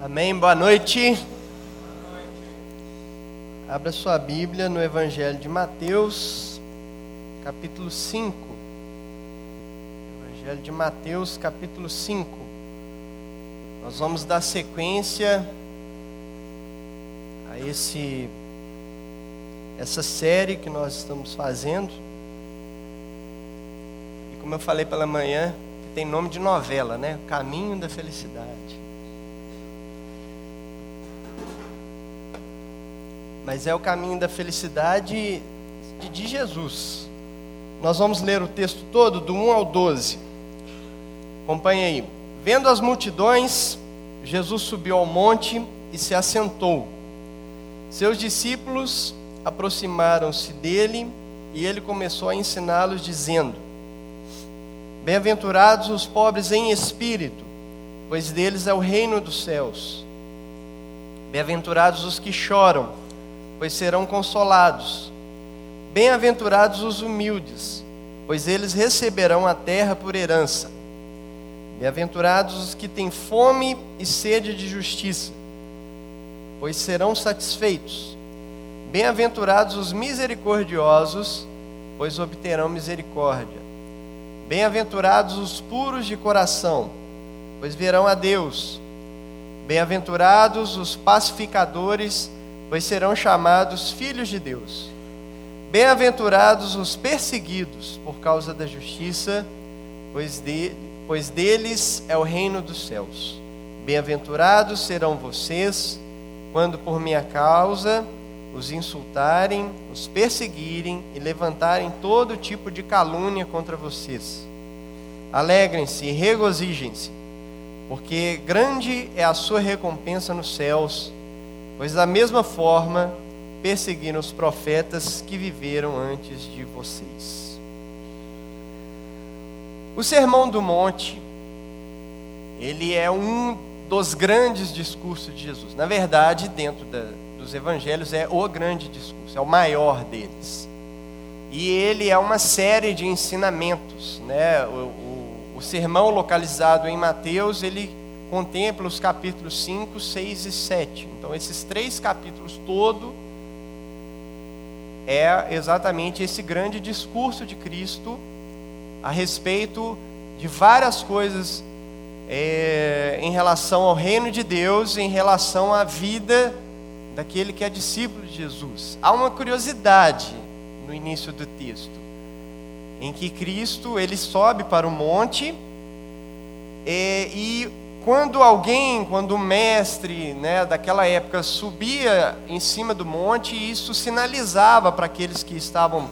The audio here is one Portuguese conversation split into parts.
Amém. Boa noite. Abra sua Bíblia no Evangelho de Mateus, capítulo 5. Evangelho de Mateus, capítulo 5. Nós vamos dar sequência a esse essa série que nós estamos fazendo. E como eu falei pela manhã, tem nome de novela, né? Caminho da Felicidade. Mas é o caminho da felicidade de Jesus. Nós vamos ler o texto todo, do 1 ao 12. Acompanhe aí. Vendo as multidões, Jesus subiu ao monte e se assentou. Seus discípulos aproximaram-se dele e ele começou a ensiná-los, dizendo: Bem-aventurados os pobres em espírito, pois deles é o reino dos céus. Bem-aventurados os que choram pois serão consolados. Bem-aventurados os humildes, pois eles receberão a terra por herança. Bem-aventurados os que têm fome e sede de justiça, pois serão satisfeitos. Bem-aventurados os misericordiosos, pois obterão misericórdia. Bem-aventurados os puros de coração, pois verão a Deus. Bem-aventurados os pacificadores, pois serão chamados filhos de Deus. Bem-aventurados os perseguidos por causa da justiça, pois, de, pois deles é o reino dos céus. Bem-aventurados serão vocês, quando por minha causa os insultarem, os perseguirem e levantarem todo tipo de calúnia contra vocês. Alegrem-se e regozijem-se, porque grande é a sua recompensa nos céus Pois da mesma forma perseguiram os profetas que viveram antes de vocês. O Sermão do Monte, ele é um dos grandes discursos de Jesus. Na verdade, dentro da, dos evangelhos, é o grande discurso, é o maior deles. E ele é uma série de ensinamentos. Né? O, o, o sermão localizado em Mateus, ele contempla os capítulos 5, 6 e 7. Então, esses três capítulos todo é exatamente esse grande discurso de Cristo a respeito de várias coisas é, em relação ao reino de Deus, em relação à vida daquele que é discípulo de Jesus. Há uma curiosidade no início do texto, em que Cristo ele sobe para o monte é, e quando alguém, quando o mestre né, daquela época subia em cima do monte, isso sinalizava para aqueles que estavam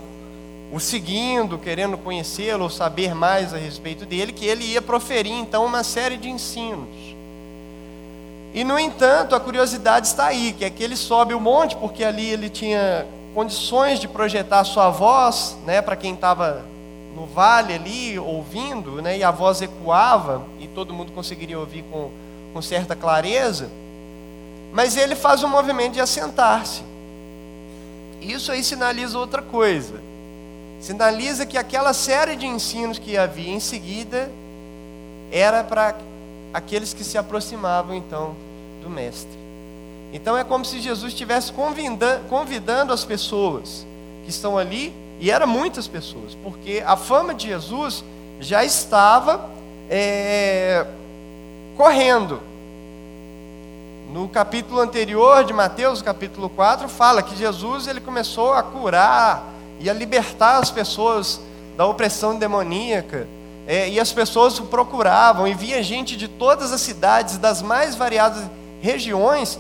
o seguindo, querendo conhecê-lo ou saber mais a respeito dele, que ele ia proferir então uma série de ensinos. E no entanto, a curiosidade está aí, que é que ele sobe o monte, porque ali ele tinha condições de projetar sua voz, né, para quem estava no vale ali, ouvindo, né, e a voz ecoava, e todo mundo conseguiria ouvir com, com certa clareza, mas ele faz um movimento de assentar-se. Isso aí sinaliza outra coisa. Sinaliza que aquela série de ensinos que havia em seguida era para aqueles que se aproximavam então do Mestre. Então é como se Jesus estivesse convidando, convidando as pessoas que estão ali e eram muitas pessoas, porque a fama de Jesus já estava é, correndo. No capítulo anterior de Mateus, capítulo 4, fala que Jesus ele começou a curar e a libertar as pessoas da opressão demoníaca. É, e as pessoas o procuravam, e via gente de todas as cidades, das mais variadas regiões,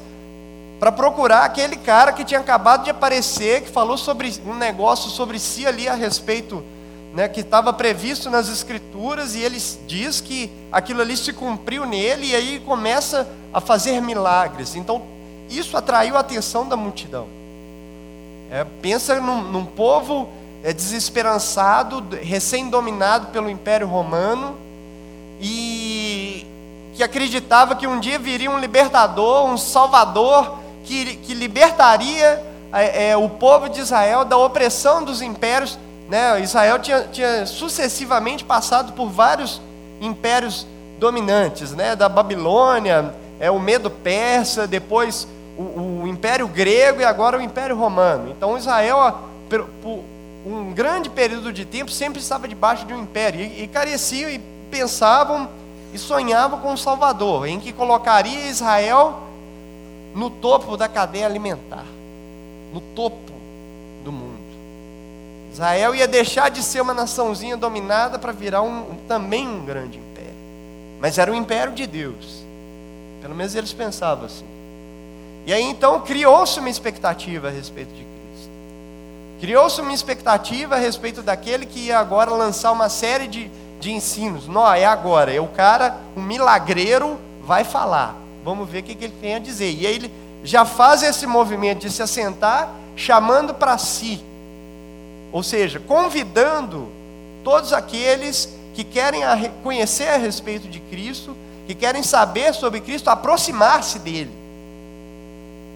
para procurar aquele cara que tinha acabado de aparecer, que falou sobre um negócio sobre si ali a respeito, né, que estava previsto nas escrituras, e ele diz que aquilo ali se cumpriu nele, e aí começa a fazer milagres. Então, isso atraiu a atenção da multidão. É, pensa num, num povo é, desesperançado, recém-dominado pelo Império Romano, e que acreditava que um dia viria um libertador, um salvador, que, que libertaria é, é, o povo de Israel da opressão dos impérios. Né? Israel tinha, tinha sucessivamente passado por vários impérios dominantes, né? da Babilônia, é o medo persa, depois o, o Império Grego e agora o Império Romano. Então Israel, por um grande período de tempo, sempre estava debaixo de um império e, e e pensavam e sonhavam com um Salvador, em que colocaria Israel no topo da cadeia alimentar, no topo do mundo. Israel ia deixar de ser uma naçãozinha dominada para virar um, também um grande império. Mas era o império de Deus. Pelo menos eles pensavam assim. E aí então criou-se uma expectativa a respeito de Cristo. Criou-se uma expectativa a respeito daquele que ia agora lançar uma série de, de ensinos. Não, é agora, é o cara, um milagreiro, vai falar. Vamos ver o que, que ele tem a dizer. E aí ele já faz esse movimento de se assentar, chamando para si. Ou seja, convidando todos aqueles que querem conhecer a respeito de Cristo, que querem saber sobre Cristo, aproximar-se dele.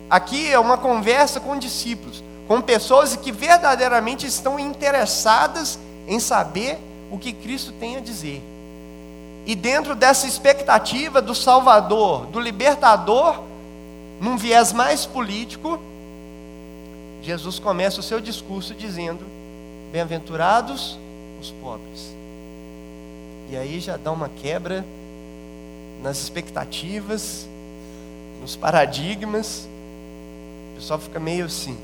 Aqui é uma conversa com discípulos, com pessoas que verdadeiramente estão interessadas em saber o que Cristo tem a dizer. E dentro dessa expectativa do Salvador, do libertador, num viés mais político, Jesus começa o seu discurso dizendo: Bem-aventurados os pobres. E aí já dá uma quebra nas expectativas, nos paradigmas, pessoal fica meio assim.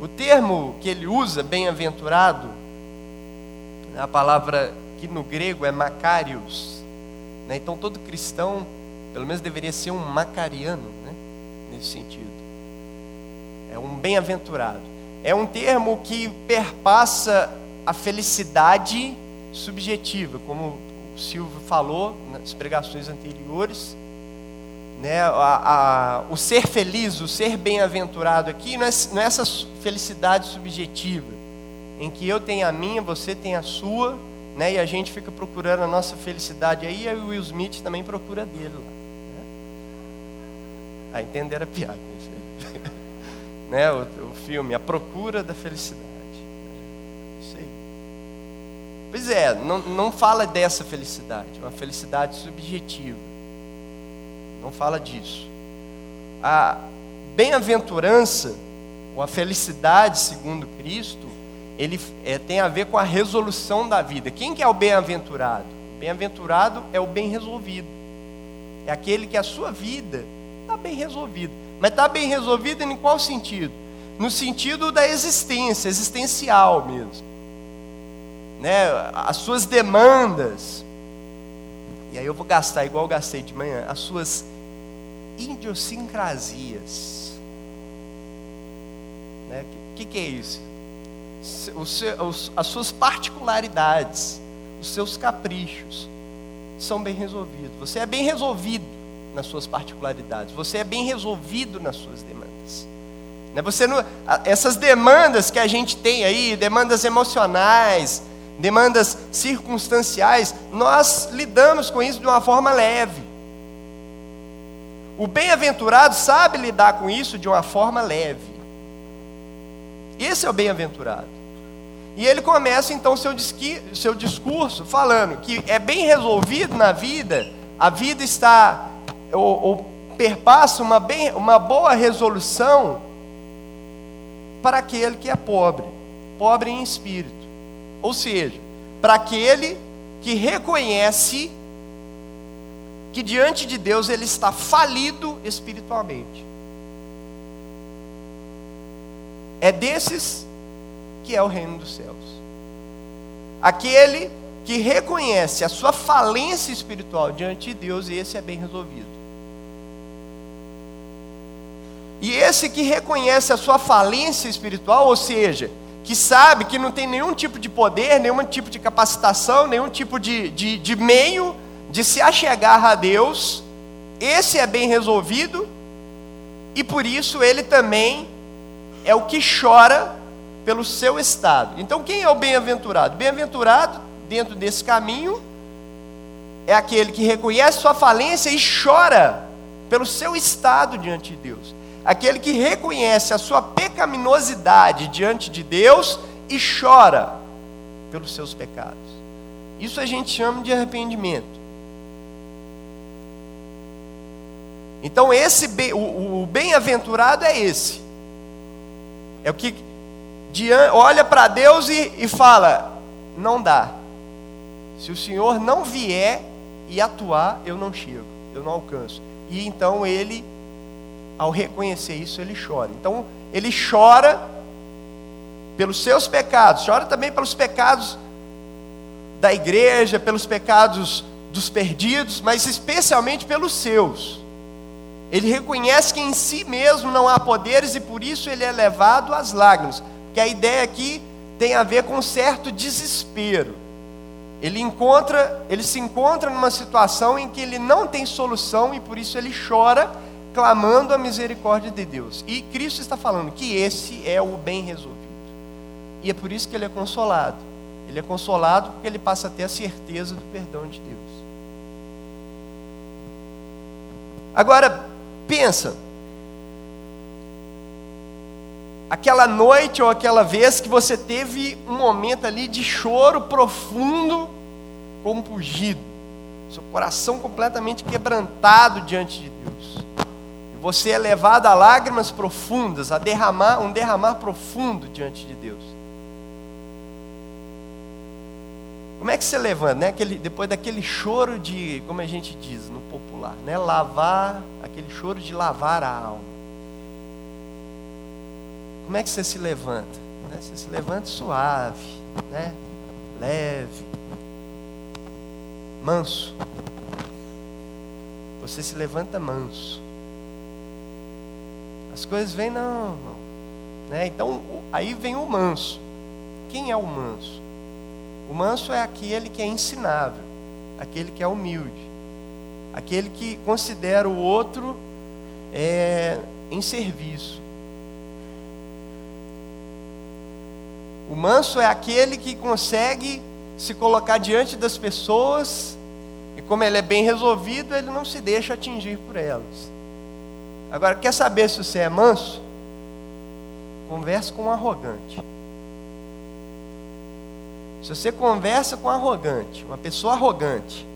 O termo que ele usa, bem-aventurado, a palavra que no grego é macarios. Né? Então todo cristão, pelo menos deveria ser um macariano, né? nesse sentido. É um bem-aventurado. É um termo que perpassa a felicidade subjetiva, como o Silvio falou nas pregações anteriores né, a, a, o ser feliz, o ser bem-aventurado aqui, não é, não é essa felicidade subjetiva, em que eu tenho a minha, você tem a sua, né, e a gente fica procurando a nossa felicidade aí, e o Will Smith também procura dele lá. Né? Ah, entenderam a piada. né, o, o filme, A Procura da Felicidade. Isso. Pois é, não, não fala dessa felicidade, é uma felicidade subjetiva não fala disso. A bem-aventurança, ou a felicidade segundo Cristo, ele é, tem a ver com a resolução da vida. Quem que é o bem-aventurado? Bem-aventurado é o bem resolvido. É aquele que a sua vida está bem resolvida. Mas está bem resolvida em qual sentido? No sentido da existência, existencial mesmo. Né? As suas demandas, e aí eu vou gastar igual eu gastei de manhã, as suas idiosincrasias. O né? que, que, que, é isso? As suas particularidades, os seus caprichos são bem resolvidos. Você é bem resolvido nas suas particularidades. Você é bem resolvido nas suas demandas. Né? Você não, essas demandas que a gente tem aí, demandas emocionais, demandas circunstanciais, nós lidamos com isso de uma forma leve. O bem-aventurado sabe lidar com isso de uma forma leve. Esse é o bem-aventurado. E ele começa então seu, seu discurso falando que é bem resolvido na vida, a vida está, ou, ou perpassa uma, bem, uma boa resolução para aquele que é pobre, pobre em espírito. Ou seja, para aquele que reconhece que diante de Deus ele está falido espiritualmente. É desses que é o reino dos céus. Aquele que reconhece a sua falência espiritual diante de Deus, e esse é bem resolvido. E esse que reconhece a sua falência espiritual, ou seja, que sabe que não tem nenhum tipo de poder, nenhum tipo de capacitação, nenhum tipo de, de, de meio de se achegar a Deus, esse é bem resolvido, e por isso ele também é o que chora pelo seu estado. Então, quem é o bem-aventurado? Bem-aventurado, dentro desse caminho, é aquele que reconhece sua falência e chora pelo seu estado diante de Deus aquele que reconhece a sua pecaminosidade diante de Deus e chora pelos seus pecados. Isso a gente chama de arrependimento. Então esse o, o bem-aventurado é esse. É o que olha para Deus e, e fala: não dá. Se o Senhor não vier e atuar, eu não chego, eu não alcanço. E então ele, ao reconhecer isso, ele chora. Então ele chora pelos seus pecados, chora também pelos pecados da igreja, pelos pecados dos perdidos, mas especialmente pelos seus. Ele reconhece que em si mesmo não há poderes e por isso ele é levado às lágrimas. Que a ideia aqui tem a ver com um certo desespero. Ele encontra, ele se encontra numa situação em que ele não tem solução e por isso ele chora, clamando a misericórdia de Deus. E Cristo está falando que esse é o bem resolvido. E é por isso que ele é consolado. Ele é consolado porque ele passa a ter a certeza do perdão de Deus. Agora, pensa. Aquela noite ou aquela vez que você teve um momento ali de choro profundo, compungido, seu coração completamente quebrantado diante de Deus. E você é levado a lágrimas profundas, a derramar um derramar profundo diante de Deus. Como é que você levanta, né? Aquele, depois daquele choro de, como a gente diz no popular, né? Lavar, aquele choro de lavar a alma. Como é que você se levanta? Né? Você se levanta suave, né? Leve, manso. Você se levanta manso. As coisas vêm não, não. Né? Então aí vem o manso. Quem é o manso? O manso é aquele que é ensinável, aquele que é humilde, aquele que considera o outro é, em serviço. O manso é aquele que consegue se colocar diante das pessoas e, como ele é bem resolvido, ele não se deixa atingir por elas. Agora, quer saber se você é manso? Converse com um arrogante. Se você conversa com um arrogante, uma pessoa arrogante,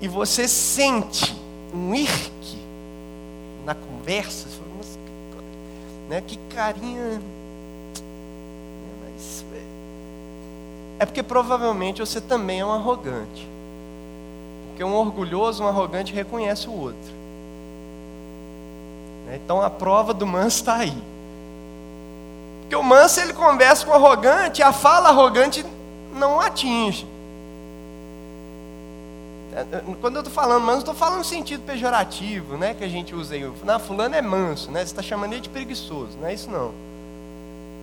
e você sente um irque na conversa, você fala, né, que carinha. É porque provavelmente você também é um arrogante. Porque um orgulhoso, um arrogante reconhece o outro. Né, então a prova do manso está aí. Porque o manso ele conversa com o arrogante, a fala arrogante não atinge. É, é, quando eu estou falando manso, estou falando no sentido pejorativo, né? Que a gente usa aí. Fulano é manso, né? Você está chamando ele de preguiçoso, não é isso não.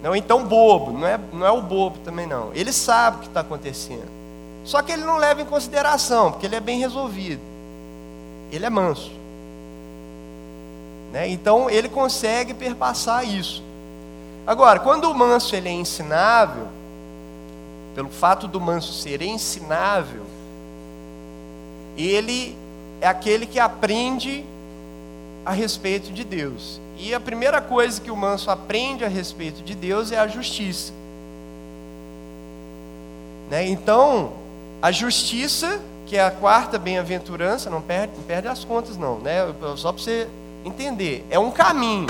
Não, então bobo, não é, não é o bobo também não. Ele sabe o que está acontecendo. Só que ele não leva em consideração, porque ele é bem resolvido. Ele é manso. Né? Então ele consegue perpassar isso. Agora, quando o manso ele é ensinável, pelo fato do manso ser ensinável, ele é aquele que aprende a respeito de Deus. E a primeira coisa que o manso aprende a respeito de Deus é a justiça. Né? Então, a justiça, que é a quarta bem-aventurança, não perde, não perde as contas, não, né? só para você entender, é um caminho.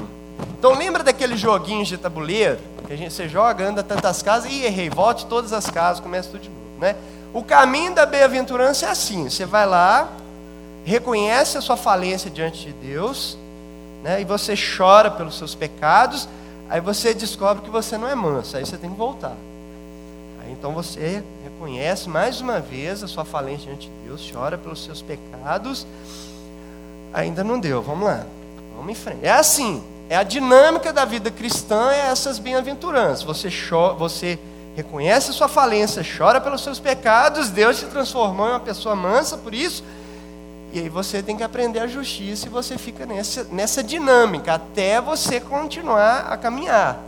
Então, lembra daqueles joguinhos de tabuleiro que a gente, você joga, anda tantas casas e errei, volte todas as casas, começa tudo de novo, né? O caminho da bem-aventurança é assim: você vai lá, reconhece a sua falência diante de Deus, né, e você chora pelos seus pecados, aí você descobre que você não é manso, aí você tem que voltar. Aí então você reconhece mais uma vez a sua falência diante de Deus, chora pelos seus pecados, ainda não deu, vamos lá, vamos em frente. É assim, é a dinâmica da vida cristã, é essas bem-aventuranças. Você chora, você reconhece a sua falência, chora pelos seus pecados, Deus te transformou em uma pessoa mansa por isso. E aí você tem que aprender a justiça e você fica nessa, nessa dinâmica até você continuar a caminhar.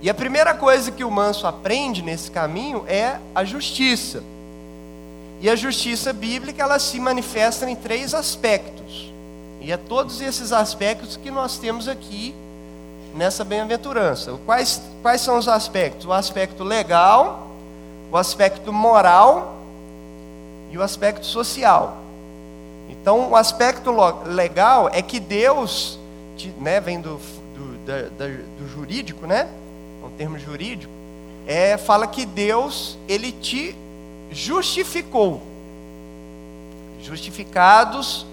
E a primeira coisa que o manso aprende nesse caminho é a justiça. E a justiça bíblica ela se manifesta em três aspectos. E é todos esses aspectos que nós temos aqui nessa bem-aventurança. Quais, quais são os aspectos? O aspecto legal, o aspecto moral e o aspecto social. Então, o aspecto legal é que Deus, né, vem do, do, da, da, do jurídico, né? É um termo jurídico. É, fala que Deus, ele te justificou. Justificados,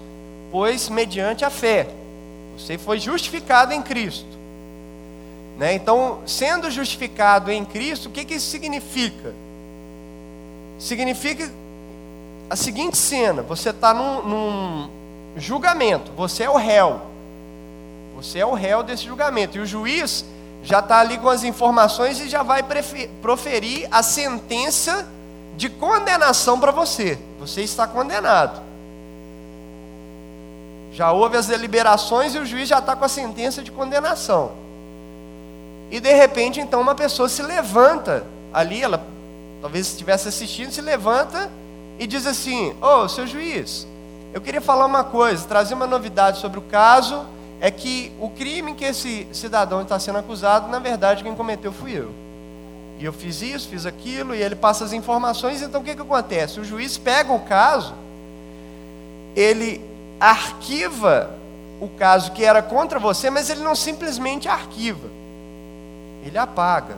pois mediante a fé. Você foi justificado em Cristo. Né? Então, sendo justificado em Cristo, o que, que isso significa? Significa a seguinte cena: você está num, num julgamento, você é o réu. Você é o réu desse julgamento. E o juiz já está ali com as informações e já vai proferir a sentença de condenação para você. Você está condenado. Já houve as deliberações e o juiz já está com a sentença de condenação. E de repente, então, uma pessoa se levanta ali, ela talvez estivesse assistindo, se levanta e diz assim: Ô, oh, seu juiz, eu queria falar uma coisa, trazer uma novidade sobre o caso. É que o crime que esse cidadão está sendo acusado, na verdade, quem cometeu fui eu. E eu fiz isso, fiz aquilo, e ele passa as informações. Então o que, que acontece? O juiz pega o caso, ele arquiva o caso que era contra você, mas ele não simplesmente arquiva, ele apaga.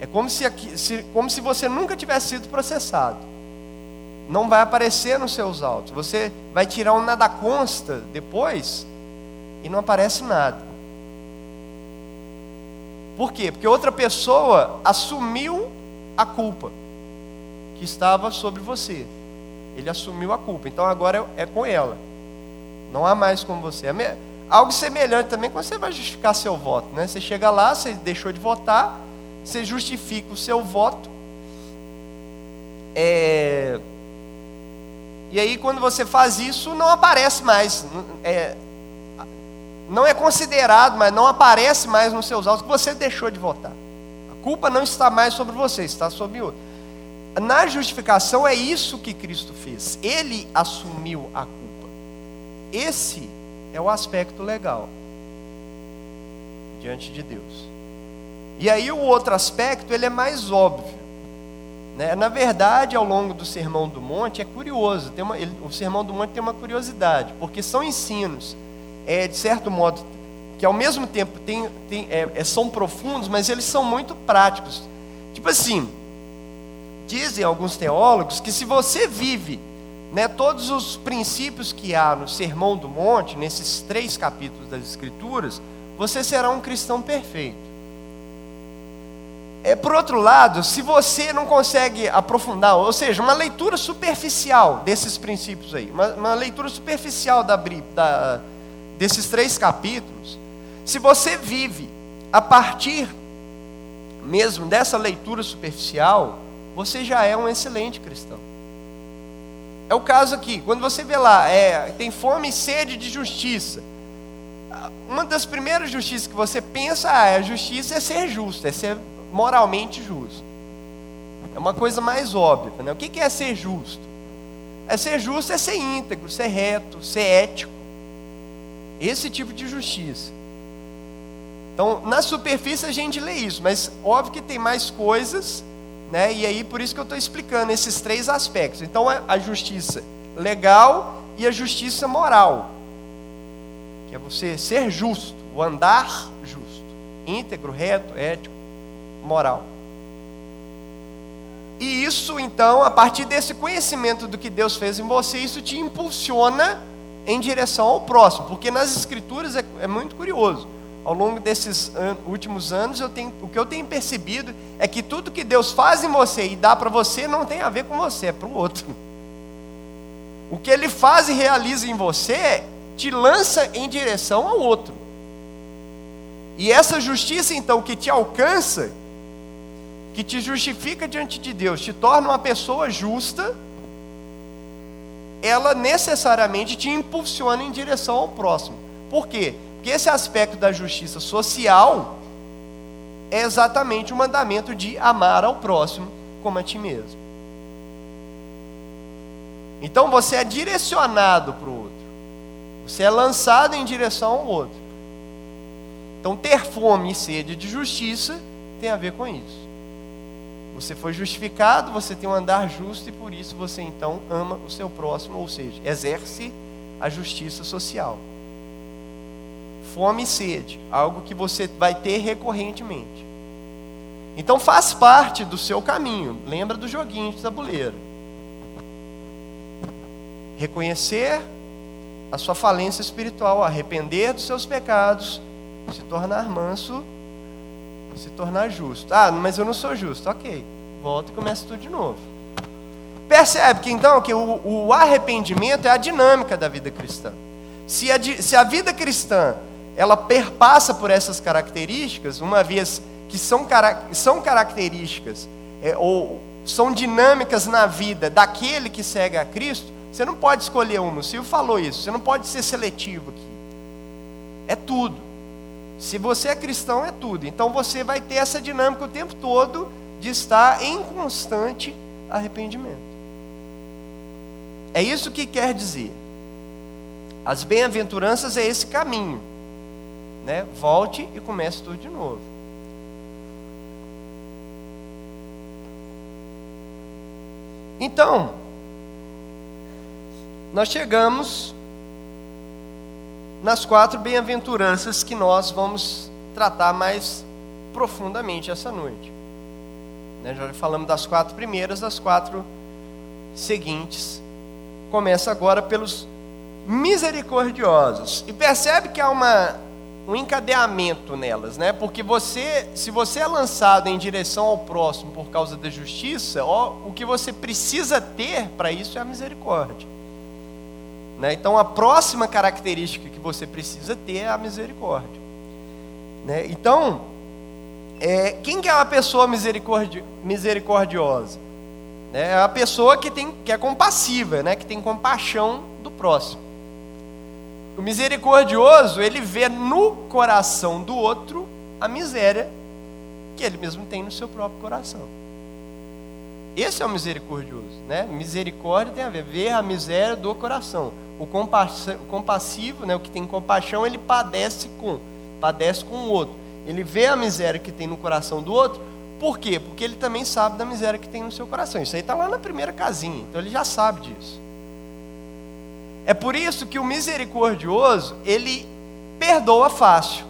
É como se, como se você nunca tivesse sido processado. Não vai aparecer nos seus autos. Você vai tirar um nada consta depois e não aparece nada. Por quê? Porque outra pessoa assumiu a culpa que estava sobre você. Ele assumiu a culpa. Então agora é com ela. Não há mais com você. É algo semelhante também quando você vai justificar seu voto. Né? Você chega lá, você deixou de votar, você justifica o seu voto. É... E aí, quando você faz isso, não aparece mais. É... Não é considerado, mas não aparece mais nos seus autos que você deixou de votar. A culpa não está mais sobre você, está sobre outro. Na justificação é isso que Cristo fez. Ele assumiu a culpa. Esse é o aspecto legal diante de Deus. E aí o outro aspecto, ele é mais óbvio. Né? Na verdade, ao longo do Sermão do Monte, é curioso. Tem uma, ele, o Sermão do Monte tem uma curiosidade, porque são ensinos, é, de certo modo, que ao mesmo tempo tem, tem, é, é, são profundos, mas eles são muito práticos. Tipo assim, dizem alguns teólogos que se você vive né, todos os princípios que há no Sermão do Monte, nesses três capítulos das Escrituras, você será um cristão perfeito. É, por outro lado, se você não consegue aprofundar, ou seja, uma leitura superficial desses princípios aí, uma, uma leitura superficial da, da, desses três capítulos, se você vive a partir mesmo dessa leitura superficial, você já é um excelente cristão. É o caso aqui, quando você vê lá, é, tem fome e sede de justiça. Uma das primeiras justiças que você pensa, ah, a justiça é ser justo, é ser moralmente justo. É uma coisa mais óbvia. Né? O que é ser justo? É ser justo é ser íntegro, ser reto, ser ético. Esse tipo de justiça. Então, na superfície a gente lê isso, mas óbvio que tem mais coisas, né? E aí por isso que eu estou explicando esses três aspectos. Então, é a justiça legal e a justiça moral, que é você ser justo, o andar justo, íntegro, reto, ético moral. E isso, então, a partir desse conhecimento do que Deus fez em você, isso te impulsiona em direção ao próximo, porque nas Escrituras é, é muito curioso. Ao longo desses an últimos anos, eu tenho, o que eu tenho percebido é que tudo que Deus faz em você e dá para você não tem a ver com você, é para o outro. O que Ele faz e realiza em você te lança em direção ao outro. E essa justiça, então, que te alcança, que te justifica diante de Deus, te torna uma pessoa justa, ela necessariamente te impulsiona em direção ao próximo. Por quê? Porque esse aspecto da justiça social é exatamente o mandamento de amar ao próximo como a ti mesmo. Então você é direcionado para o outro, você é lançado em direção ao outro. Então ter fome e sede de justiça tem a ver com isso. Você foi justificado, você tem um andar justo e por isso você então ama o seu próximo, ou seja, exerce a justiça social. Fome e sede, algo que você vai ter recorrentemente. Então faz parte do seu caminho. Lembra do joguinho de tabuleiro. Reconhecer a sua falência espiritual, arrepender dos seus pecados, se tornar manso, se tornar justo. Ah, mas eu não sou justo. Ok, volta e começa tudo de novo. Percebe que então que o, o arrependimento é a dinâmica da vida cristã. Se a, se a vida cristã ela perpassa por essas características, uma vez que são, são características é, ou são dinâmicas na vida daquele que segue a Cristo, você não pode escolher uma. O Silvio falou isso. Você não pode ser seletivo aqui. É tudo. Se você é cristão, é tudo. Então você vai ter essa dinâmica o tempo todo de estar em constante arrependimento. É isso que quer dizer. As bem-aventuranças é esse caminho. Né? Volte e comece tudo de novo. Então, nós chegamos nas quatro bem-aventuranças que nós vamos tratar mais profundamente essa noite. Né, já falamos das quatro primeiras, das quatro seguintes. Começa agora pelos misericordiosos. E percebe que há uma, um encadeamento nelas, né? Porque você, se você é lançado em direção ao próximo por causa da justiça, ó, o que você precisa ter para isso é a misericórdia. Né? Então, a próxima característica que você precisa ter é a misericórdia. Né? Então, é, quem que é uma pessoa misericordi misericordiosa? É a pessoa que, tem, que é compassiva, né? que tem compaixão do próximo. O misericordioso, ele vê no coração do outro a miséria que ele mesmo tem no seu próprio coração. Esse é o misericordioso, né? Misericórdia tem a ver, ver a miséria do coração. O compassivo, né, o que tem compaixão, ele padece com, padece com o outro. Ele vê a miséria que tem no coração do outro. Por quê? Porque ele também sabe da miséria que tem no seu coração. Isso aí está lá na primeira casinha. Então ele já sabe disso. É por isso que o misericordioso, ele perdoa fácil.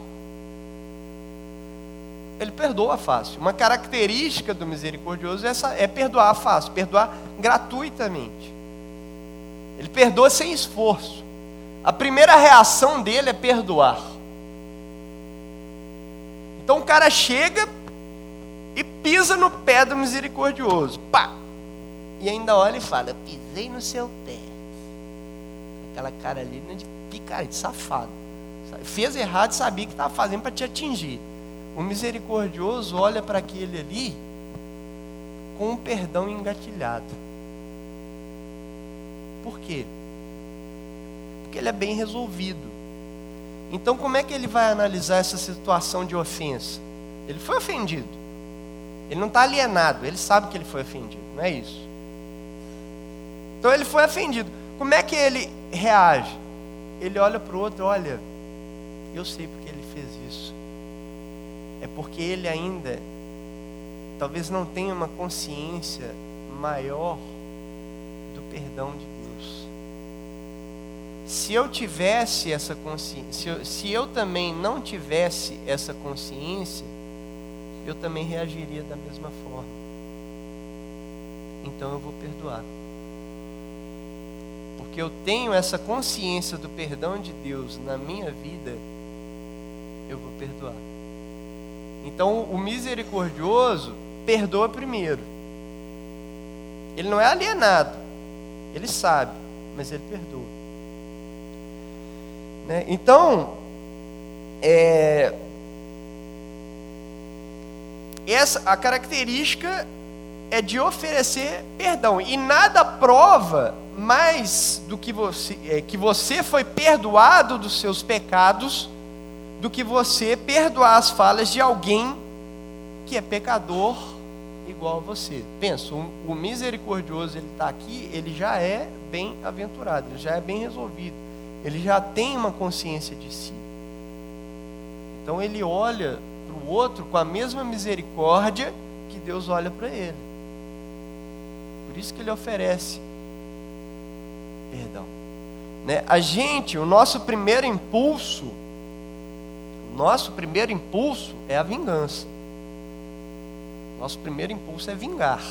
Ele perdoa fácil. Uma característica do misericordioso é, essa, é perdoar fácil, perdoar gratuitamente. Ele perdoa sem esforço. A primeira reação dele é perdoar. Então o cara chega e pisa no pé do misericordioso. Pá! E ainda olha e fala: pisei no seu pé. Aquela cara ali né, de picareta, de safado. Fez errado e sabia que estava fazendo para te atingir. O misericordioso olha para aquele ali com um perdão engatilhado. Por quê? Porque ele é bem resolvido. Então, como é que ele vai analisar essa situação de ofensa? Ele foi ofendido. Ele não está alienado, ele sabe que ele foi ofendido, não é isso? Então, ele foi ofendido. Como é que ele reage? Ele olha para o outro, olha, eu sei porque ele fez isso. É porque ele ainda talvez não tenha uma consciência maior do perdão de Deus se eu tivesse essa consciência, se eu, também não tivesse essa consciência, eu também reagiria da mesma forma. Então eu vou perdoar. Porque eu tenho essa consciência do perdão de Deus na minha vida, eu vou perdoar. Então o misericordioso perdoa primeiro. Ele não é alienado, ele sabe, mas ele perdoa. Né? Então, é, essa a característica é de oferecer perdão e nada prova mais do que você é, que você foi perdoado dos seus pecados do que você perdoar as falhas de alguém que é pecador igual a você. Pensa, o, o misericordioso ele está aqui, ele já é bem aventurado, ele já é bem resolvido ele já tem uma consciência de si. Então ele olha para o outro com a mesma misericórdia que Deus olha para ele. Por isso que ele oferece perdão. Né? A gente, o nosso primeiro impulso, o nosso primeiro impulso é a vingança. Nosso primeiro impulso é vingar.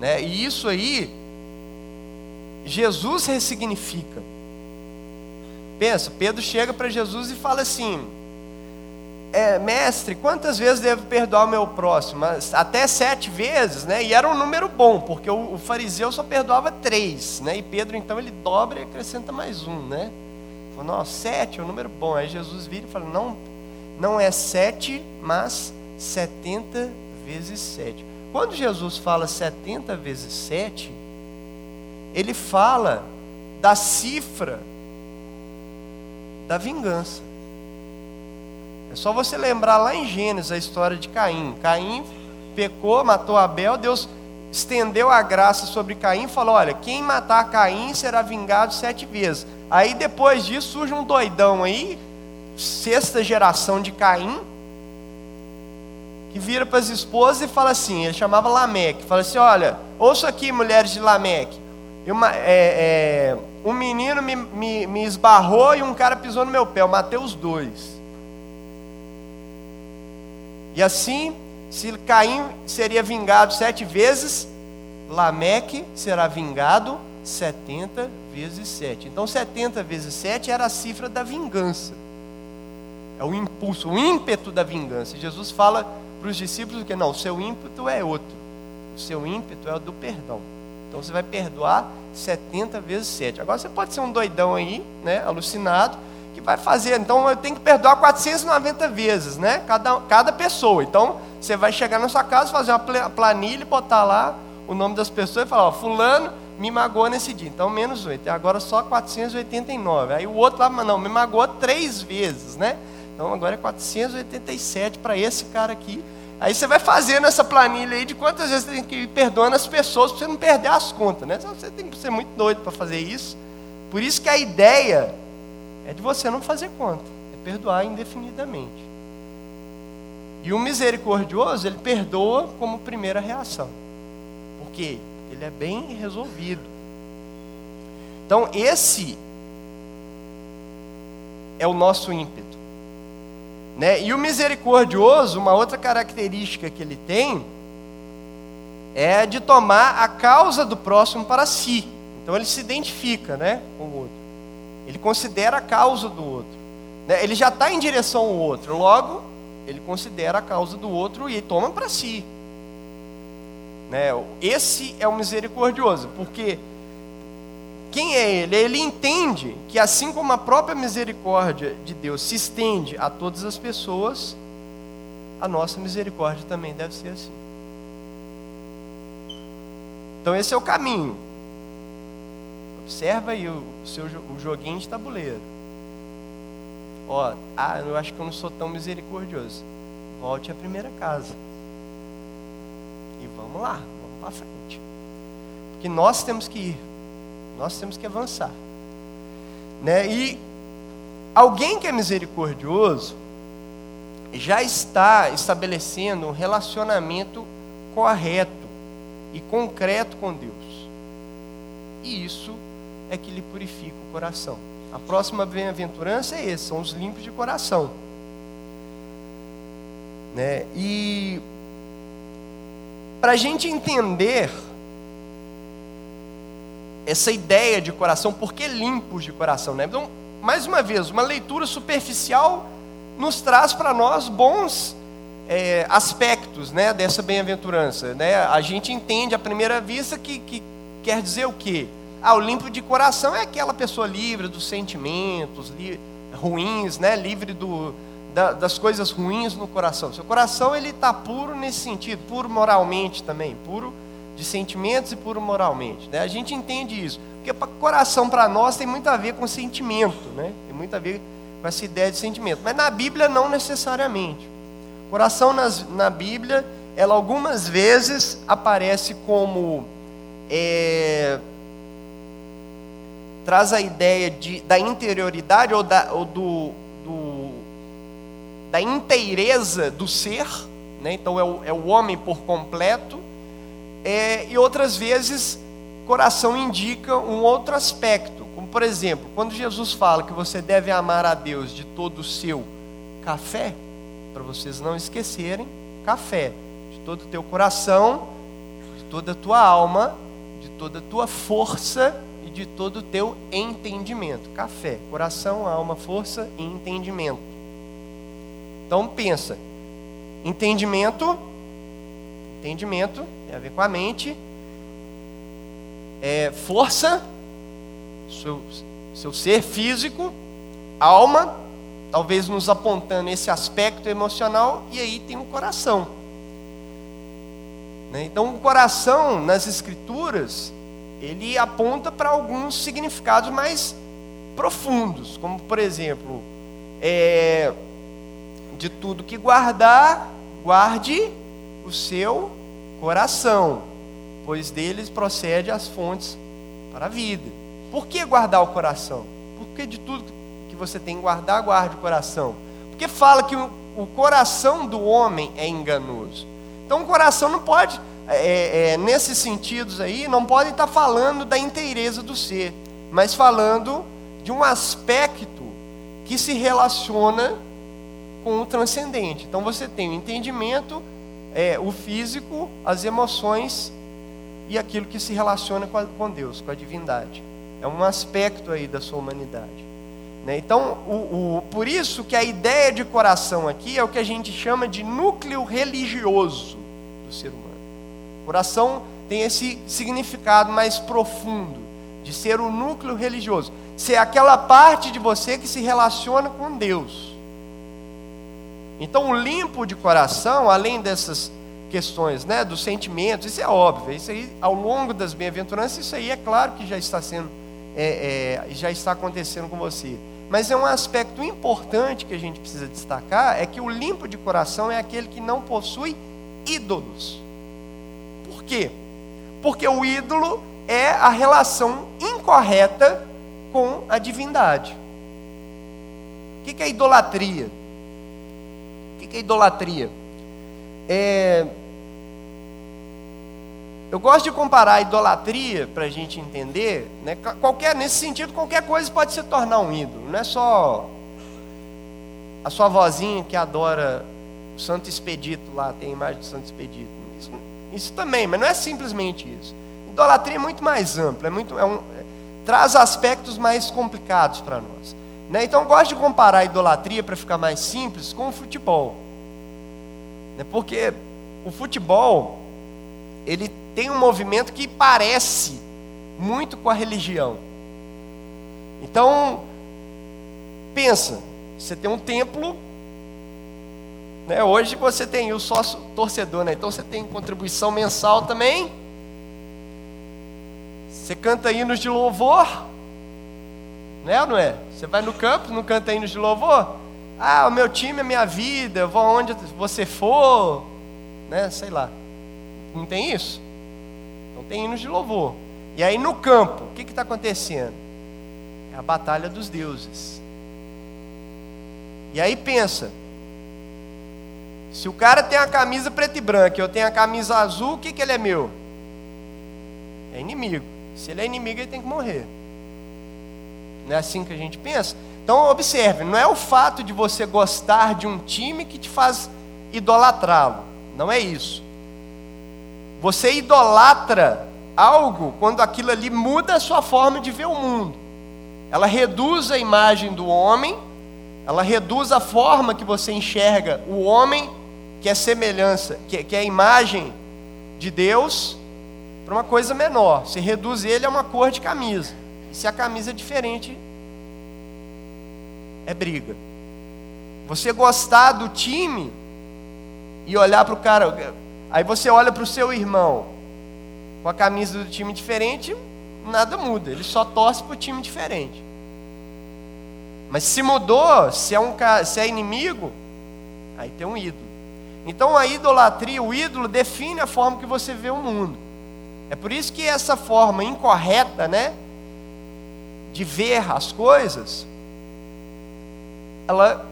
Né? E isso aí, Jesus ressignifica. Pensa, Pedro chega para Jesus e fala assim: é, mestre, quantas vezes devo perdoar o meu próximo? Até sete vezes, né? E era um número bom, porque o, o, fariseu só perdoava três, né? E Pedro então ele dobra e acrescenta mais um, né? Falou, não, sete é um número bom. Aí Jesus vira e fala, não, não é sete, mas setenta vezes sete. Quando Jesus fala setenta vezes sete, ele fala da cifra da vingança. É só você lembrar lá em Gênesis a história de Caim. Caim pecou, matou Abel, Deus estendeu a graça sobre Caim e falou: Olha, quem matar Caim será vingado sete vezes. Aí depois disso surge um doidão aí, sexta geração de Caim, que vira para as esposas e fala assim: ele chamava Lameque, fala assim: Olha, ouça aqui, mulheres de Lameque. Uma, é, é, um menino me, me, me esbarrou e um cara pisou no meu pé, eu matei os dois. E assim, se Caim seria vingado sete vezes, Lameque será vingado setenta vezes sete. Então, setenta vezes sete era a cifra da vingança. É o impulso, o ímpeto da vingança. Jesus fala para os discípulos que não, o seu ímpeto é outro. O seu ímpeto é o do perdão. Então você vai perdoar 70 vezes 7. Agora você pode ser um doidão aí, né, alucinado, que vai fazer. Então eu tenho que perdoar 490 vezes, né? Cada, cada pessoa. Então você vai chegar na sua casa, fazer uma planilha, botar lá o nome das pessoas e falar: ó, Fulano me magoou nesse dia. Então menos 8. E agora só 489. Aí o outro lá, não, me magoou três vezes, né? Então agora é 487 para esse cara aqui. Aí você vai fazendo essa planilha aí de quantas vezes você tem que ir perdoando as pessoas para você não perder as contas, né? Você tem que ser muito doido para fazer isso. Por isso que a ideia é de você não fazer conta, é perdoar indefinidamente. E o misericordioso, ele perdoa como primeira reação. Por quê? Ele é bem resolvido. Então, esse é o nosso ímpeto. Né? E o misericordioso, uma outra característica que ele tem, é de tomar a causa do próximo para si. Então ele se identifica né, com o outro. Ele considera a causa do outro. Né? Ele já está em direção ao outro, logo, ele considera a causa do outro e toma para si. Né? Esse é o misericordioso, porque quem é ele? Ele entende que assim como a própria misericórdia de Deus se estende a todas as pessoas, a nossa misericórdia também deve ser assim. Então esse é o caminho. Observa aí o seu o joguinho de tabuleiro. Ó, ah, eu acho que eu não sou tão misericordioso. Volte à primeira casa. E vamos lá, vamos para frente. Porque nós temos que ir. Nós temos que avançar. Né? E alguém que é misericordioso já está estabelecendo um relacionamento correto e concreto com Deus. E isso é que lhe purifica o coração. A próxima bem-aventurança é esse, são os limpos de coração. Né? E para a gente entender essa ideia de coração, por que limpos de coração? Né? Então, mais uma vez, uma leitura superficial nos traz para nós bons é, aspectos né, dessa bem-aventurança. Né? A gente entende à primeira vista que, que quer dizer o quê? Ah, o limpo de coração é aquela pessoa livre dos sentimentos li, ruins, né? livre do, da, das coisas ruins no coração. Seu coração ele está puro nesse sentido, puro moralmente também, puro de sentimentos e puro moralmente. Né? A gente entende isso, porque coração para nós tem muito a ver com sentimento, né? tem muito a ver com essa ideia de sentimento. Mas na Bíblia não necessariamente. Coração nas, na Bíblia, ela algumas vezes aparece como é, traz a ideia de, da interioridade ou, da, ou do, do, da inteireza do ser, né? então é o, é o homem por completo, é, e outras vezes coração indica um outro aspecto, como por exemplo, quando Jesus fala que você deve amar a Deus de todo o seu café, para vocês não esquecerem, café, de todo o teu coração, de toda a tua alma, de toda a tua força e de todo o teu entendimento. Café, coração, alma, força e entendimento. Então pensa, entendimento, entendimento tem a ver com a mente, é, força, seu, seu ser físico, alma, talvez nos apontando esse aspecto emocional, e aí tem o coração. Né? Então, o coração nas Escrituras, ele aponta para alguns significados mais profundos, como por exemplo, é, de tudo que guardar, guarde o seu coração, pois deles procede as fontes para a vida. Por que guardar o coração? Porque de tudo que você tem que guardar, guarde o coração. Porque fala que o, o coração do homem é enganoso. Então o coração não pode, é, é, nesses sentidos aí, não pode estar falando da inteireza do ser, mas falando de um aspecto que se relaciona com o transcendente. Então você tem o entendimento, é, o físico, as emoções e aquilo que se relaciona com, a, com Deus, com a divindade. É um aspecto aí da sua humanidade. Né? Então, o, o, por isso que a ideia de coração aqui é o que a gente chama de núcleo religioso do ser humano. Coração tem esse significado mais profundo de ser o núcleo religioso, ser aquela parte de você que se relaciona com Deus. Então, o limpo de coração, além dessas questões, né, dos sentimentos, isso é óbvio, isso aí, ao longo das bem-aventuranças, isso aí é claro que já está sendo, é, é, já está acontecendo com você. Mas é um aspecto importante que a gente precisa destacar, é que o limpo de coração é aquele que não possui ídolos. Por quê? Porque o ídolo é a relação incorreta com a divindade. O que é idolatria? O que é idolatria? É... Eu gosto de comparar a idolatria para a gente entender, né? qualquer, nesse sentido, qualquer coisa pode se tornar um ídolo, não é só a sua vozinha que adora o Santo Expedito lá, tem a imagem do Santo Expedito. Isso, isso também, mas não é simplesmente isso. Idolatria é muito mais ampla, é muito, é um, é, traz aspectos mais complicados para nós. Né? Então gosto de comparar a idolatria, para ficar mais simples, com o futebol. Né? Porque o futebol, ele tem um movimento que parece muito com a religião. Então, pensa, você tem um templo, né? hoje você tem o sócio torcedor, né? então você tem contribuição mensal também. Você canta hinos de louvor, né ou não é? Você vai no campo, não canta hinos de louvor? Ah, o meu time é minha vida, eu vou aonde você for, né? Sei lá. Não tem isso? Então tem hinos de louvor. E aí no campo, o que está acontecendo? É a batalha dos deuses. E aí pensa, se o cara tem a camisa preta e branca e eu tenho a camisa azul, o que, que ele é meu? É inimigo. Se ele é inimigo, ele tem que morrer. Não é assim que a gente pensa? Então, observe: não é o fato de você gostar de um time que te faz idolatrá-lo. Não é isso. Você idolatra algo quando aquilo ali muda a sua forma de ver o mundo. Ela reduz a imagem do homem, ela reduz a forma que você enxerga o homem, que é semelhança, que, que é a imagem de Deus, para uma coisa menor. Você reduz ele a uma cor de camisa. E se a camisa é diferente, é briga. Você gostar do time e olhar para o cara, aí você olha para o seu irmão com a camisa do time diferente, nada muda, ele só torce para o time diferente. Mas se mudou, se é, um, se é inimigo, aí tem um ídolo. Então a idolatria, o ídolo define a forma que você vê o mundo. É por isso que essa forma incorreta, né, de ver as coisas, ela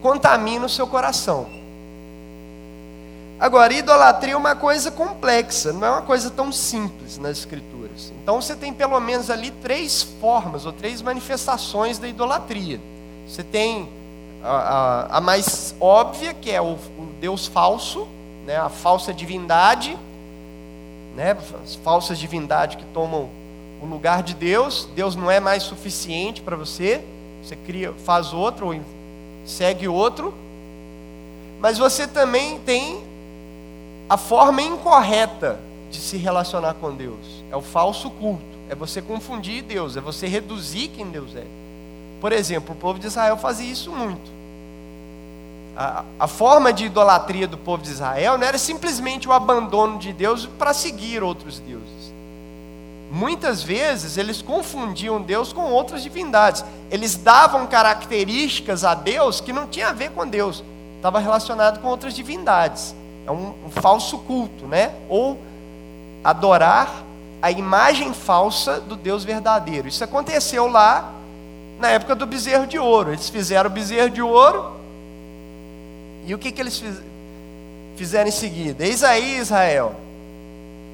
contamina o seu coração. Agora, idolatria é uma coisa complexa, não é uma coisa tão simples nas Escrituras. Então, você tem pelo menos ali três formas ou três manifestações da idolatria. Você tem a, a, mais óbvia, que é o, o Deus falso, né, a falsa divindade, né, as falsas divindades que tomam o lugar de Deus. Deus não é mais suficiente para você. Você cria, faz outro ou segue outro. Mas você também tem a forma incorreta de se relacionar com Deus. É o falso culto. É você confundir Deus, é você reduzir quem Deus é. Por exemplo, o povo de Israel fazia isso muito. A, a, forma de idolatria do povo de Israel não era simplesmente o abandono de Deus para seguir outros deuses. Muitas vezes eles confundiam Deus com outras divindades. Eles davam características a Deus que não tinha a ver com Deus, estava relacionado com outras divindades. É um, um falso culto, né? Ou adorar a imagem falsa do Deus verdadeiro. Isso aconteceu lá na época do bezerro de ouro. Eles fizeram o bezerro de ouro. E o que, que eles fiz, fizeram em seguida? Eis aí, Israel,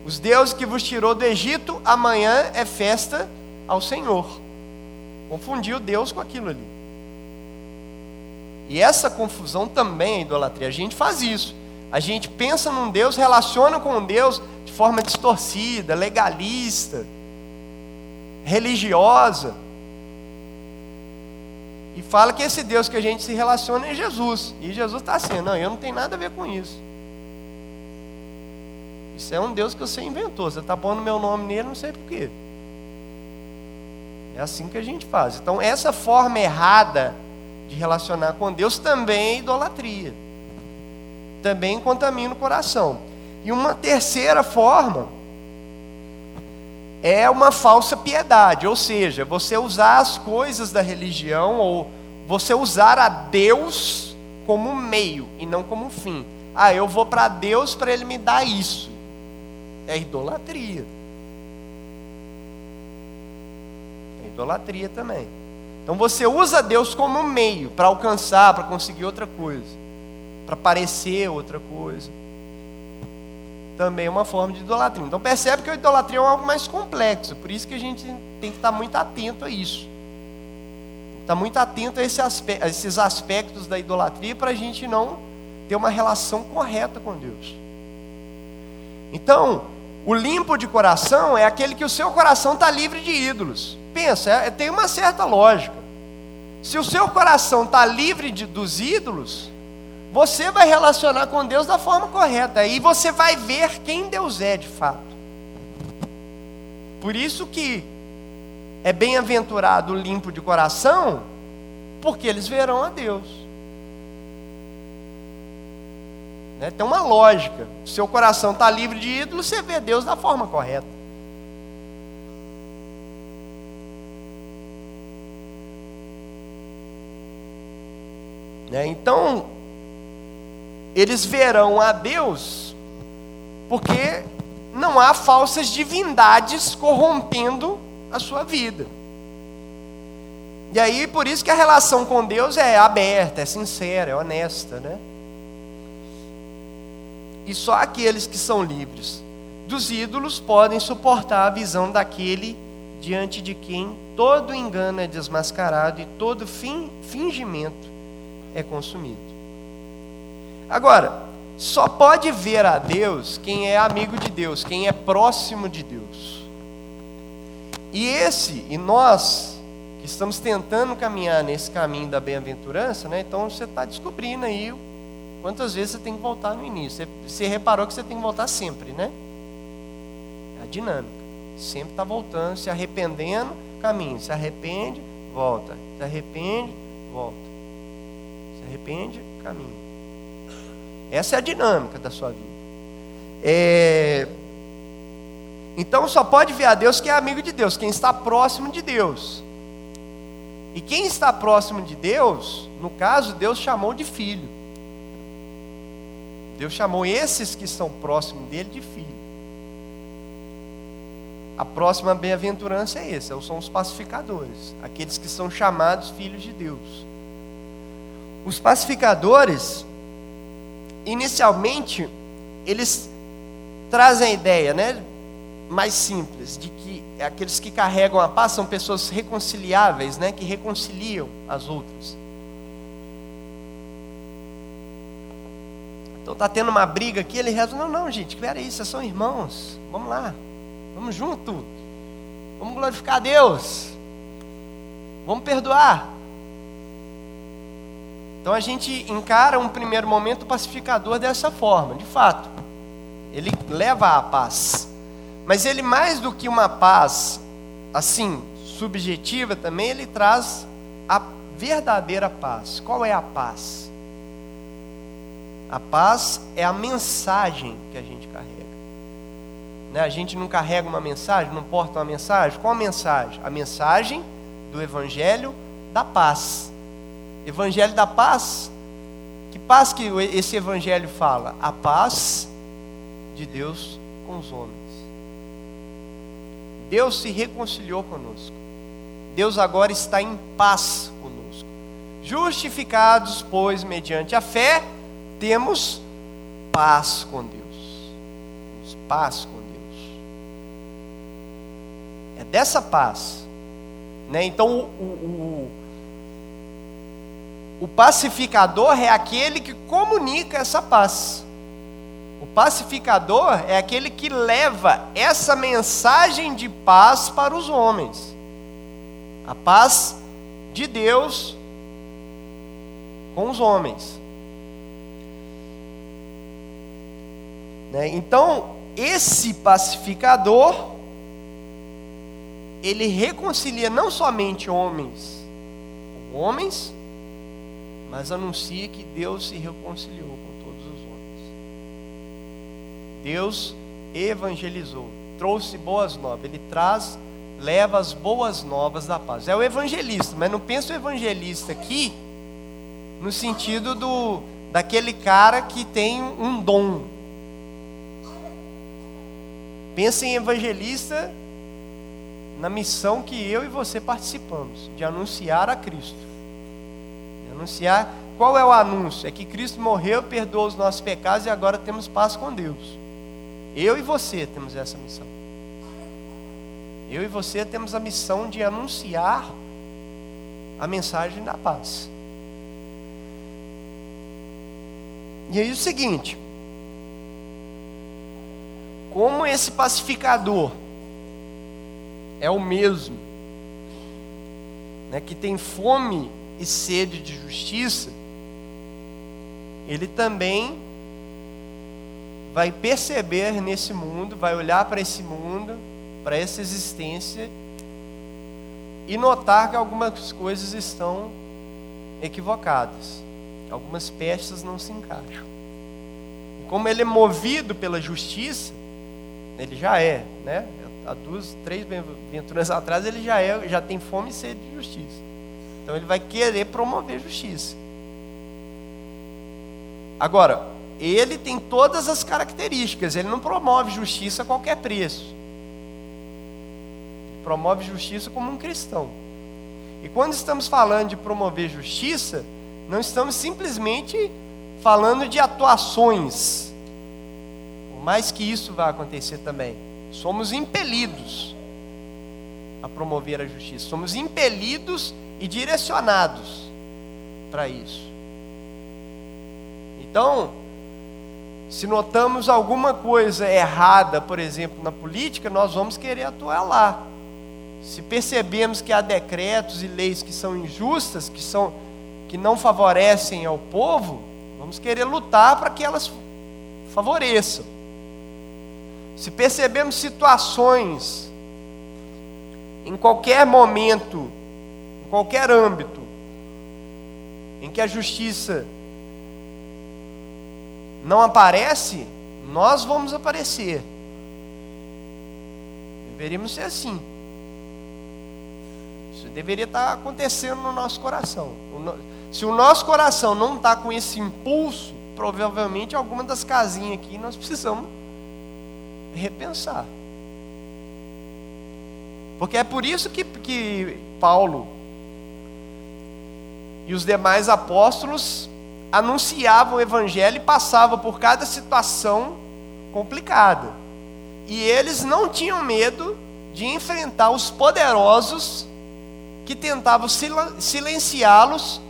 os deuses que vos tirou do Egito, amanhã é festa ao Senhor. Confundiu Deus com aquilo ali. E essa confusão também é idolatria. A gente faz isso. A gente pensa num Deus, relaciona com um Deus de forma distorcida, legalista, religiosa. E fala que esse Deus que a gente se relaciona é Jesus. E Jesus está assim, não, eu não tenho nada a ver com isso. Isso é um Deus que você inventou. Você está pondo meu nome nele, não sei porquê. É assim que a gente faz. Então, essa forma errada de relacionar com Deus também é idolatria. Também contamina o coração. E uma terceira forma é uma falsa piedade, ou seja, você usar as coisas da religião ou você usar a Deus como meio e não como fim. Ah, eu vou para Deus para ele me dar isso. É idolatria. É idolatria também. Então você usa Deus como meio para alcançar, para conseguir outra coisa, para parecer outra coisa também é uma forma de idolatria. Então percebe que a idolatria é algo mais complexo, por isso que a gente tem que estar muito atento a isso. Estar muito atento a, esse aspecto, a esses aspectos da idolatria para a gente não ter uma relação correta com Deus. Então, o limpo de coração é aquele que o seu coração está livre de ídolos. Pensa, é, tem uma certa lógica. Se o seu coração está livre de, dos ídolos, você vai relacionar com Deus da forma correta. E você vai ver quem Deus é de fato. Por isso que é bem-aventurado o limpo de coração, porque eles verão a Deus. Né? Tem uma lógica. Se seu coração está livre de ídolos, você vê Deus da forma correta. Né? Então, eles verão a Deus, porque não há falsas divindades corrompendo a sua vida. E aí, por isso que a relação com Deus é aberta, é sincera, é honesta, né? E só aqueles que são livres dos ídolos podem suportar a visão daquele diante de quem todo engano é desmascarado e todo fingimento é consumido. Agora, só pode ver a Deus quem é amigo de Deus, quem é próximo de Deus. E esse, e nós que estamos tentando caminhar nesse caminho da bem-aventurança, né? Então você está descobrindo aí quantas vezes você tem que voltar no início. Você, você reparou que você tem que voltar sempre, né? É a dinâmica. Sempre está voltando, se arrependendo, caminho. Se arrepende, volta. Se arrepende, volta. Se arrepende, caminho. Essa é a dinâmica da sua vida. É... Então só pode ver a Deus quem é amigo de Deus, quem está próximo de Deus. E quem está próximo de Deus, no caso, Deus chamou de filho. Deus chamou esses que estão próximos dele de filho. A próxima bem-aventurança é essa, são os pacificadores, aqueles que são chamados filhos de Deus. Os pacificadores, inicialmente, eles trazem a ideia, né, mais simples, de que aqueles que carregam a paz são pessoas reconciliáveis, né, que reconciliam as outras. Então tá tendo uma briga aqui, ele reza, não, não, gente, espera aí, vocês são irmãos, vamos lá, vamos junto, vamos glorificar a Deus, vamos perdoar. Então a gente encara um primeiro momento pacificador dessa forma, de fato. Ele leva à paz. Mas ele mais do que uma paz assim, subjetiva também, ele traz a verdadeira paz. Qual é a paz? A paz é a mensagem que a gente carrega. Né? A gente não carrega uma mensagem, não porta uma mensagem. Qual a mensagem? A mensagem do Evangelho da paz. Evangelho da paz. Que paz que esse Evangelho fala? A paz de Deus com os homens. Deus se reconciliou conosco. Deus agora está em paz conosco. Justificados, pois, mediante a fé, temos paz com Deus. Temos paz com Deus. É dessa paz. Né? Então, o, o, o, o pacificador é aquele que comunica essa paz. O pacificador é aquele que leva essa mensagem de paz para os homens. A paz de Deus com os homens. Né? Então, esse pacificador, ele reconcilia não somente homens com homens, mas anuncia que Deus se reconciliou com todos os homens. Deus evangelizou, trouxe boas novas, ele traz, leva as boas novas da paz. É o evangelista, mas não pensa o evangelista aqui no sentido do daquele cara que tem um dom, Pensa em evangelista na missão que eu e você participamos, de anunciar a Cristo. Anunciar qual é o anúncio? É que Cristo morreu, perdoou os nossos pecados e agora temos paz com Deus. Eu e você temos essa missão. Eu e você temos a missão de anunciar a mensagem da paz. E aí o seguinte, como esse pacificador é o mesmo, né, que tem fome e sede de justiça, ele também vai perceber nesse mundo, vai olhar para esse mundo, para essa existência e notar que algumas coisas estão equivocadas, algumas peças não se encaixam. E como ele é movido pela justiça, ele já é, né? Há duas, três aventuras atrás ele já é, já tem fome e sede de justiça. Então ele vai querer promover justiça. Agora, ele tem todas as características, ele não promove justiça a qualquer preço. Ele promove justiça como um cristão. E quando estamos falando de promover justiça, não estamos simplesmente falando de atuações mais que isso vai acontecer também. Somos impelidos a promover a justiça. Somos impelidos e direcionados para isso. Então, se notamos alguma coisa errada, por exemplo, na política, nós vamos querer atuar lá. Se percebemos que há decretos e leis que são injustas, que são que não favorecem ao povo, vamos querer lutar para que elas favoreçam. Se percebemos situações, em qualquer momento, em qualquer âmbito, em que a justiça não aparece, nós vamos aparecer. Deveríamos ser assim. Isso deveria estar acontecendo no nosso coração. Se o nosso coração não está com esse impulso, provavelmente alguma das casinhas aqui nós precisamos repensar. Porque é por isso que, que Paulo, E os demais apóstolos anunciavam o evangelho e passavam por cada situação complicada. E eles não tinham medo de enfrentar os poderosos que tentavam silenciá-los.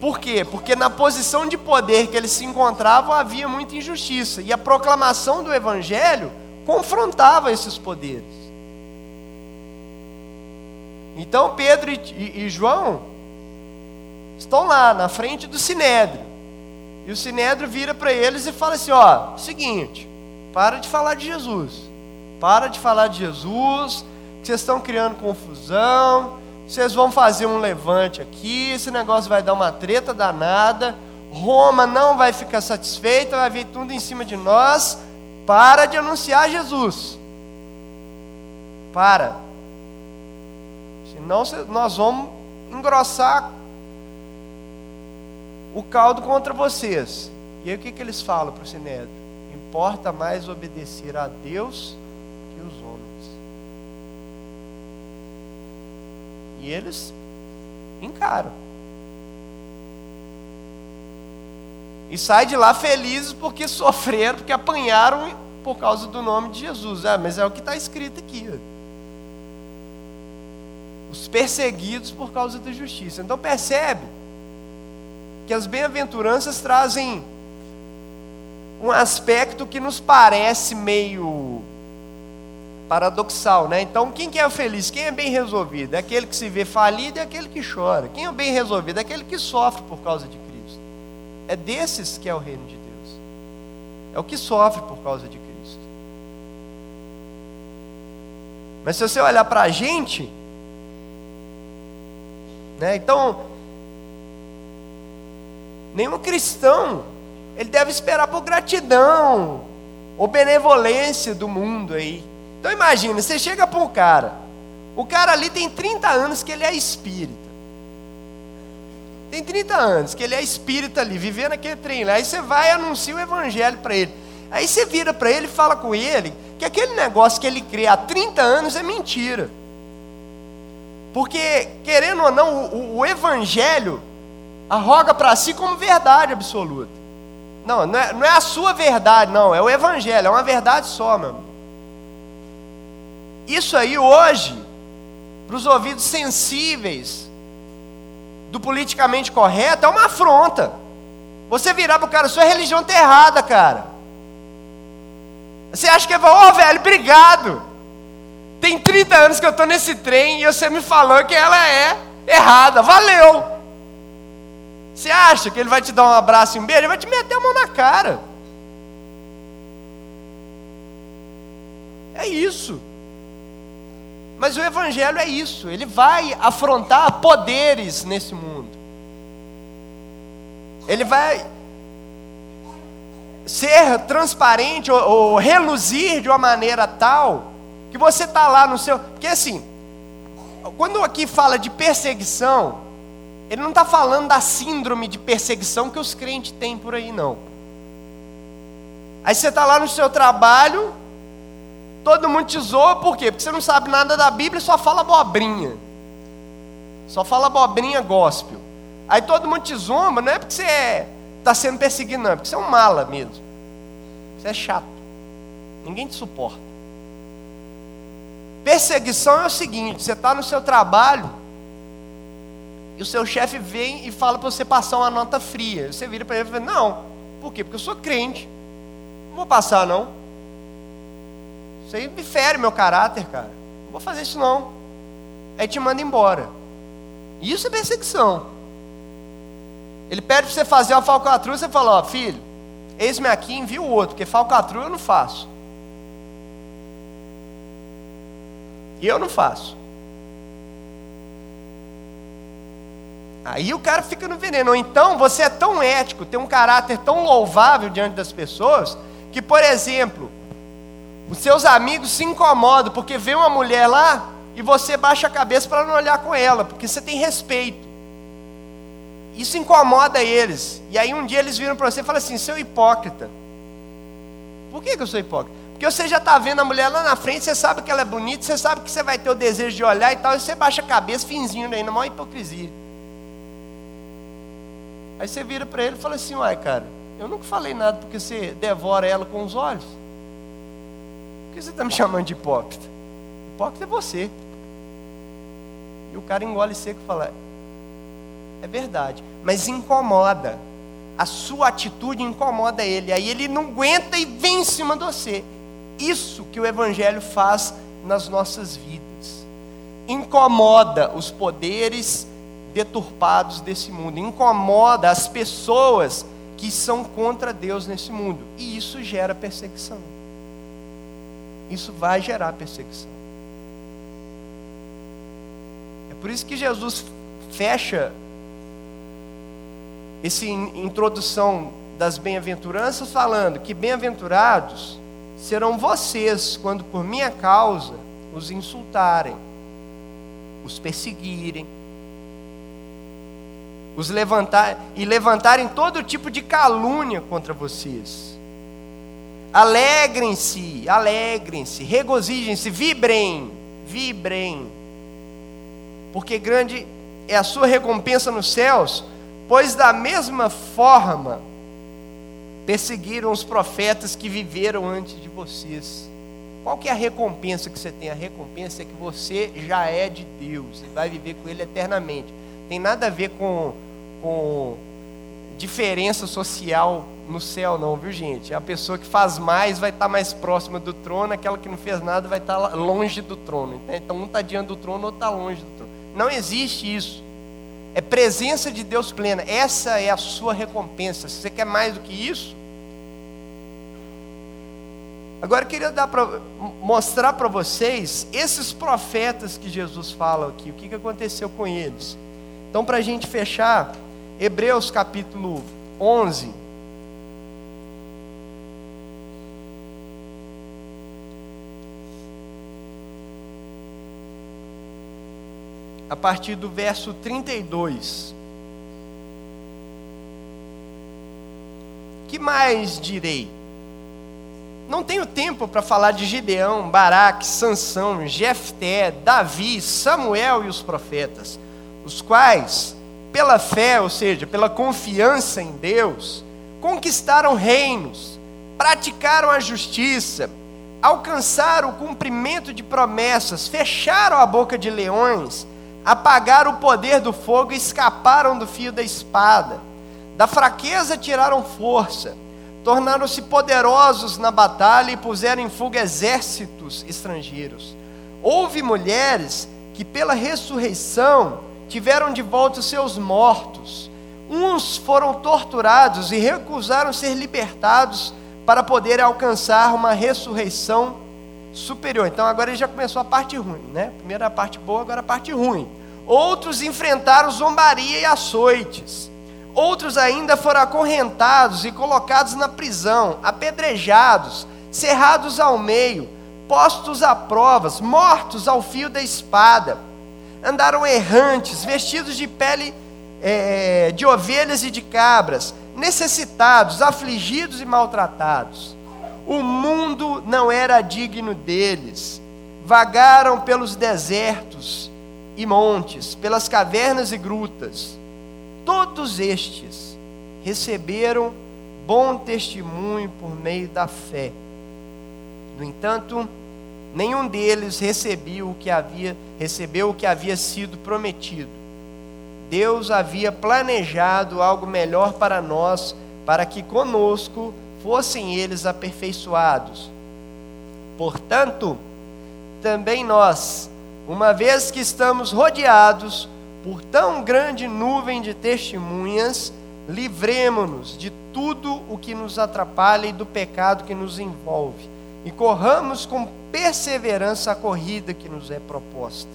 Por quê? Porque na posição de poder que eles se encontravam havia muita injustiça. E a proclamação do evangelho confrontava esses poderes. Então Pedro e, e, João estão lá na frente do sinédrio. E o sinédrio vira para eles e fala assim: ó, seguinte, para de falar de Jesus. Para de falar de Jesus, vocês estão criando confusão, vocês vão fazer um levante aqui, esse negócio vai dar uma treta danada. Roma não vai ficar satisfeita, vai vir tudo em cima de nós. Para de anunciar Jesus. Para. Senão nós vamos engrossar o caldo contra vocês. E aí o que, que eles falam para o Sinédrio? Importa mais obedecer a Deus que os homens. E eles encaram. E saem de lá felizes porque sofreram, porque apanharam por causa do nome de Jesus. Ah, mas é o que está escrito aqui. Os perseguidos por causa da justiça. Então percebe que as bem-aventuranças trazem um aspecto que nos parece meio paradoxal, né? Então, quem que é feliz? Quem é bem resolvido? É aquele que se vê falido e é aquele que chora. Quem é bem resolvido? É aquele que sofre por causa de Cristo. É desses que é o reino de Deus. É o que sofre por causa de Cristo. Mas se você olhar para a gente, né? Então, Nenhum cristão, ele deve esperar por gratidão ou benevolência do mundo aí. Então imagina, você chega para um cara, o cara ali tem 30 anos que ele é espírita. Tem 30 anos que ele é espírita ali, vivendo aquele trem lá. Aí você vai e anuncia o evangelho para ele. Aí você vira para ele e fala com ele que aquele negócio que ele crê há 30 anos é mentira. Porque, querendo ou não, o, o evangelho arroga para si como verdade absoluta. Não, não é, não é, a sua verdade, não, é o Evangelho, é uma verdade só, meu amigo. Isso aí hoje, para os ouvidos sensíveis do politicamente correto, é uma afronta. Você virar para o cara, sua religião está errada, cara. Você acha que é, ô oh, velho, obrigado. Tem 30 anos que eu estou nesse trem e você me falou que ela é errada. Valeu. Você acha que ele vai te dar um abraço e um beijo? Ele vai te meter a mão na cara. É isso. Mas o Evangelho é isso. Ele vai afrontar poderes nesse mundo. Ele vai ser transparente ou, ou reluzir de uma maneira tal que você está lá no seu. Porque assim, quando aqui fala de perseguição, ele não está falando da síndrome de perseguição que os crentes têm por aí, não. Aí você está lá no seu trabalho, todo mundo te zoa, por quê? Porque você não sabe nada da Bíblia e só fala abobrinha. Só fala abobrinha gospel. Aí todo mundo te zomba, não é porque você está é, sendo perseguido, não, é porque você é um mala mesmo. Você é chato. Ninguém te suporta. Perseguição é o seguinte: você está no seu trabalho, e o seu chefe vem e fala para você passar uma nota fria. Você vira para ele e fala: Não, por quê? Porque eu sou crente. Não vou passar, não. Isso aí me fere meu caráter, cara. Não vou fazer isso, não. Aí te manda embora. Isso é perseguição. Ele pede para você fazer uma falcatrua, você fala: Ó, filho, eis-me aqui, envia o outro, porque falcatrua eu não faço. E eu não faço. Aí o cara fica no veneno. Ou então você é tão ético, tem um caráter tão louvável diante das pessoas, que, por exemplo, os seus amigos se incomodam porque vê uma mulher lá e você baixa a cabeça para não olhar com ela, porque você tem respeito. Isso incomoda eles. E aí um dia eles viram para você e falam assim: seu hipócrita. Por que, que eu sou hipócrita? Porque você já está vendo a mulher lá na frente, você sabe que ela é bonita, você sabe que você vai ter o desejo de olhar e tal, e você baixa a cabeça fingindo aí, na maior hipocrisia. Aí você vira para ele e fala assim: Uai, cara, eu nunca falei nada porque você devora ela com os olhos. Por que você está me chamando de hipócrita? Hipócrita é você. E o cara engole seco e fala: É verdade, mas incomoda. A sua atitude incomoda ele. Aí ele não aguenta e vem em cima de você. Isso que o Evangelho faz nas nossas vidas. Incomoda os poderes deturpados desse mundo, incomoda as pessoas que são contra Deus nesse mundo, e isso gera perseguição. Isso vai gerar perseguição. É por isso que Jesus fecha essa introdução das bem-aventuranças falando que bem-aventurados serão vocês quando por minha causa os insultarem, os perseguirem, os levantar e levantarem todo tipo de calúnia contra vocês. Alegrem-se, alegrem-se, regozijem-se, vibrem, vibrem. Porque grande é a sua recompensa nos céus, pois da mesma forma perseguiram os profetas que viveram antes de vocês. Qual que é a recompensa que você tem? A recompensa é que você já é de Deus e vai viver com Ele eternamente. Tem nada a ver com, com diferença social no céu, não, viu gente? A pessoa que faz mais vai estar mais próxima do trono, aquela que não fez nada vai estar longe do trono. Então um está diante do trono, outro está longe do trono. Não existe isso. É presença de Deus plena. Essa é a sua recompensa. Se você quer mais do que isso, Agora eu queria dar pra, mostrar para vocês esses profetas que Jesus fala aqui, o que, que aconteceu com eles. Então, para a gente fechar, Hebreus capítulo 11. A partir do verso 32. Que mais direi? Não tenho tempo para falar de Gideão, Baraque, Sansão, Jefté, Davi, Samuel e os profetas, os quais, pela fé, ou seja, pela confiança em Deus, conquistaram reinos, praticaram a justiça, alcançaram o cumprimento de promessas, fecharam a boca de leões, apagaram o poder do fogo e escaparam do fio da espada. Da fraqueza tiraram força tornaram-se poderosos na batalha e puseram em fuga exércitos estrangeiros. Houve mulheres que, pela ressurreição, tiveram de volta seus mortos. Uns foram torturados e recusaram ser libertados para poder alcançar uma ressurreição superior. Então agora ele já começou a parte ruim, né? Primeiro a parte boa, agora a parte ruim. Outros enfrentaram zombaria e açoites. Outros ainda foram acorrentados e colocados na prisão, apedrejados, cerrados ao meio, postos a provas, mortos ao fio da espada. Andaram errantes, vestidos de pele é, de ovelhas e de cabras, necessitados, afligidos e maltratados. O mundo não era digno deles. Vagaram pelos desertos e montes, pelas cavernas e grutas Todos estes receberam bom testemunho por meio da fé. No entanto, nenhum deles recebeu o que havia, recebeu o que havia sido prometido. Deus havia planejado algo melhor para nós, para que conosco fossem eles aperfeiçoados. Portanto, também nós, uma vez que estamos rodeados por tão grande nuvem de testemunhas, livremo-nos de tudo o que nos atrapalha e do pecado que nos envolve, e corramos com perseverança a corrida que nos é proposta.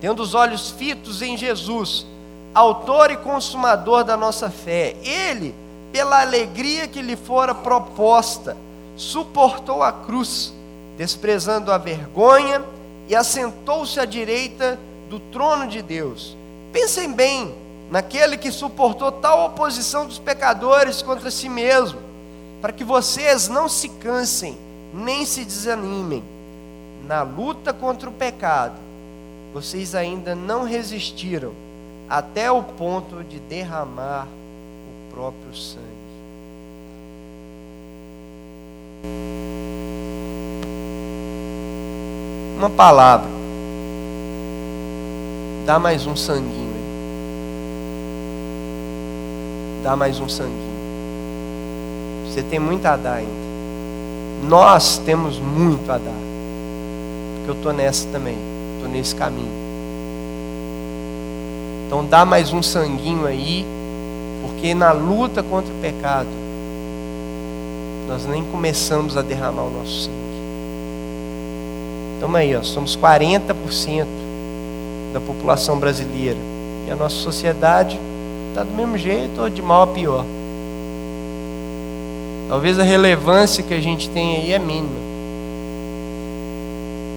Tendo os olhos fitos em Jesus, autor e consumador da nossa fé, ele, pela alegria que lhe fora proposta, suportou a cruz, desprezando a vergonha, e assentou-se à direita do trono de Deus. Pensem bem naquele que suportou tal oposição dos pecadores contra si mesmo, para que vocês não se cansem nem se desanimem. Na luta contra o pecado, vocês ainda não resistiram até o ponto de derramar próprio sangue. Uma palavra. Dá mais um sanguinho. Dá mais um sanguinho. Você tem muito a dar ainda. Nós temos muito a dar. Porque eu estou nessa também. Estou nesse caminho. Então dá mais um sanguinho aí, porque na luta contra o pecado, nós nem começamos a derramar o nosso sangue. Então aí, ó, somos 40% da população brasileira. E a nossa sociedade está do mesmo jeito ou de mal a pior. Talvez a relevância que a gente tem aí é mínima.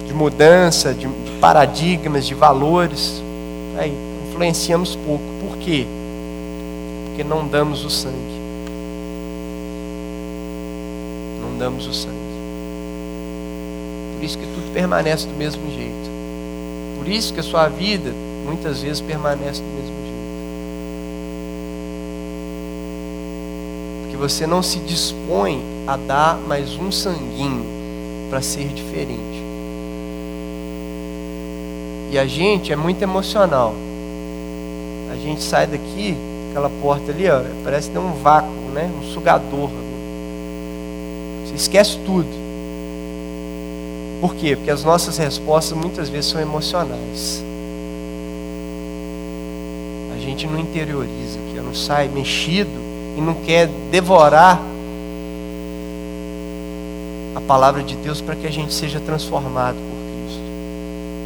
De mudança, de paradigmas, de valores. Aí, influenciamos pouco. Por quê? Porque não damos o sangue. Não damos o sangue. Por isso que tudo permanece do mesmo jeito. Por isso que a sua vida muitas vezes permanece do mesmo jeito. você não se dispõe a dar mais um sanguinho para ser diferente. E a gente é muito emocional. A gente sai daqui, aquela porta ali, ó, parece ter um vácuo, né? um sugador. Você esquece tudo. Por quê? Porque as nossas respostas muitas vezes são emocionais. A gente não interioriza aqui, não sai mexido e não quer devorar a palavra de Deus para que a gente seja transformado por Cristo,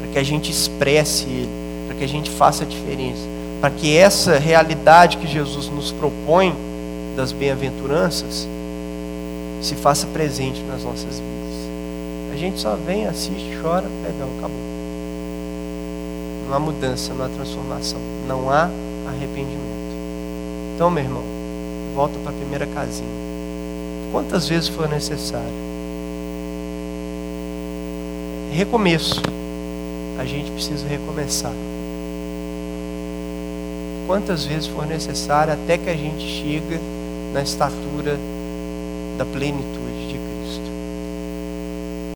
para que a gente expresse Ele, para que a gente faça a diferença, para que essa realidade que Jesus nos propõe das bem-aventuranças se faça presente nas nossas vidas. A gente só vem, assiste, chora, legal, acabou. Não há mudança, não há transformação, não há arrependimento. Então, meu irmão, volta para a primeira casinha. Quantas vezes for necessário. Recomeço. A gente precisa recomeçar. Quantas vezes for necessário até que a gente chega na estatura da plenitude de Cristo.